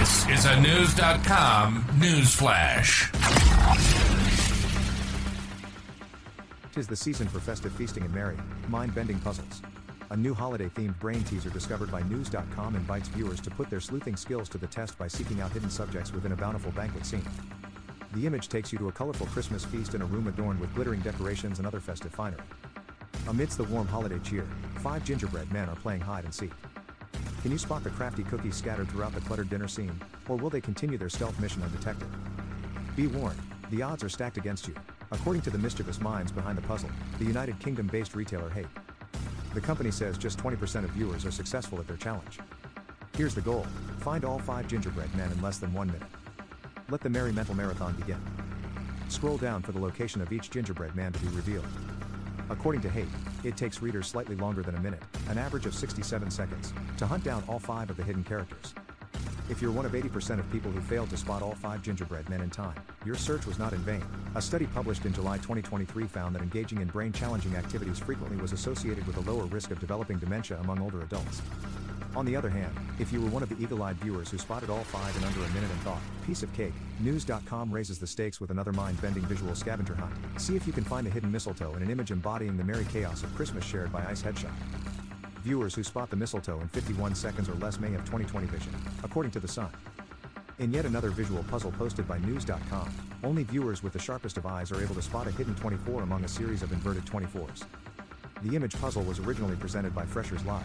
This is a News.com news flash. Tis the season for festive feasting and merry, mind-bending puzzles. A new holiday-themed brain teaser discovered by News.com invites viewers to put their sleuthing skills to the test by seeking out hidden subjects within a bountiful banquet scene. The image takes you to a colorful Christmas feast in a room adorned with glittering decorations and other festive finery. Amidst the warm holiday cheer, five gingerbread men are playing hide and seek. Can you spot the crafty cookies scattered throughout the cluttered dinner scene, or will they continue their stealth mission undetected? Be warned, the odds are stacked against you, according to the mischievous minds behind the puzzle, the United Kingdom based retailer Hake. The company says just 20% of viewers are successful at their challenge. Here's the goal find all five gingerbread men in less than one minute. Let the merry mental marathon begin. Scroll down for the location of each gingerbread man to be revealed. According to Hake, it takes readers slightly longer than a minute, an average of 67 seconds, to hunt down all five of the hidden characters. If you're one of 80% of people who failed to spot all five gingerbread men in time, your search was not in vain. A study published in July 2023 found that engaging in brain challenging activities frequently was associated with a lower risk of developing dementia among older adults. On the other hand, if you were one of the eagle eyed viewers who spotted all five in under a minute and thought, piece of cake, News.com raises the stakes with another mind bending visual scavenger hunt. See if you can find the hidden mistletoe in an image embodying the merry chaos of Christmas shared by Ice Headshot. Viewers who spot the mistletoe in 51 seconds or less may have 20/20 vision, according to The Sun. In yet another visual puzzle posted by News.com, only viewers with the sharpest of eyes are able to spot a hidden 24 among a series of inverted 24s. The image puzzle was originally presented by Freshers Live.